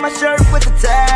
my shirt with the tag.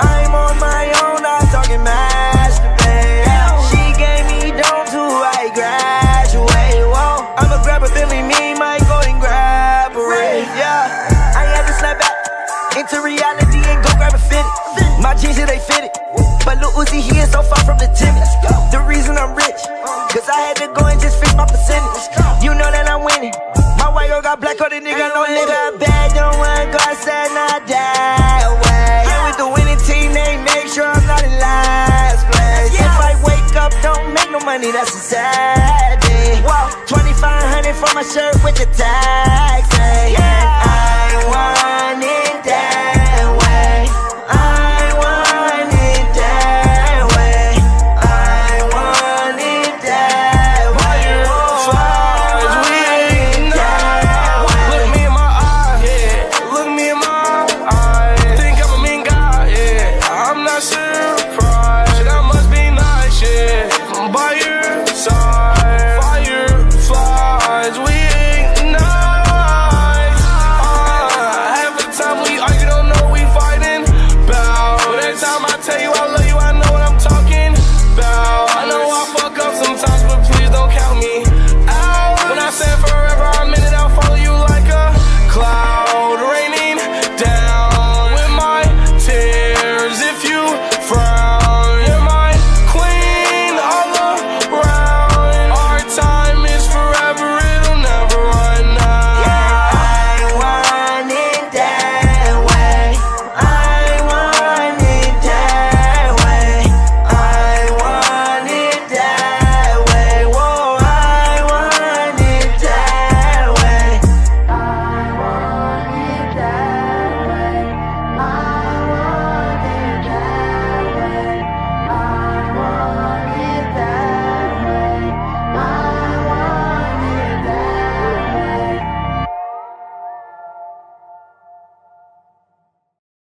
I'm on my own, I'm talking masturbate. She gave me dome to I graduate. Whoa, I'ma grab a Billy, me might go and grab a ring. Yeah, I had to snap out into reality and go grab a fit. My jeans, yeah, they fit. But Lil Uzi, he is so far from the timid. The reason I'm rich, I had to go and just fix my percentage. You know that I'm winning. My white girl got black, all the nigga, no nigga bad. money, that's insanity. Whoa, 2500 for my shirt with the tax. Yeah, I want. fried.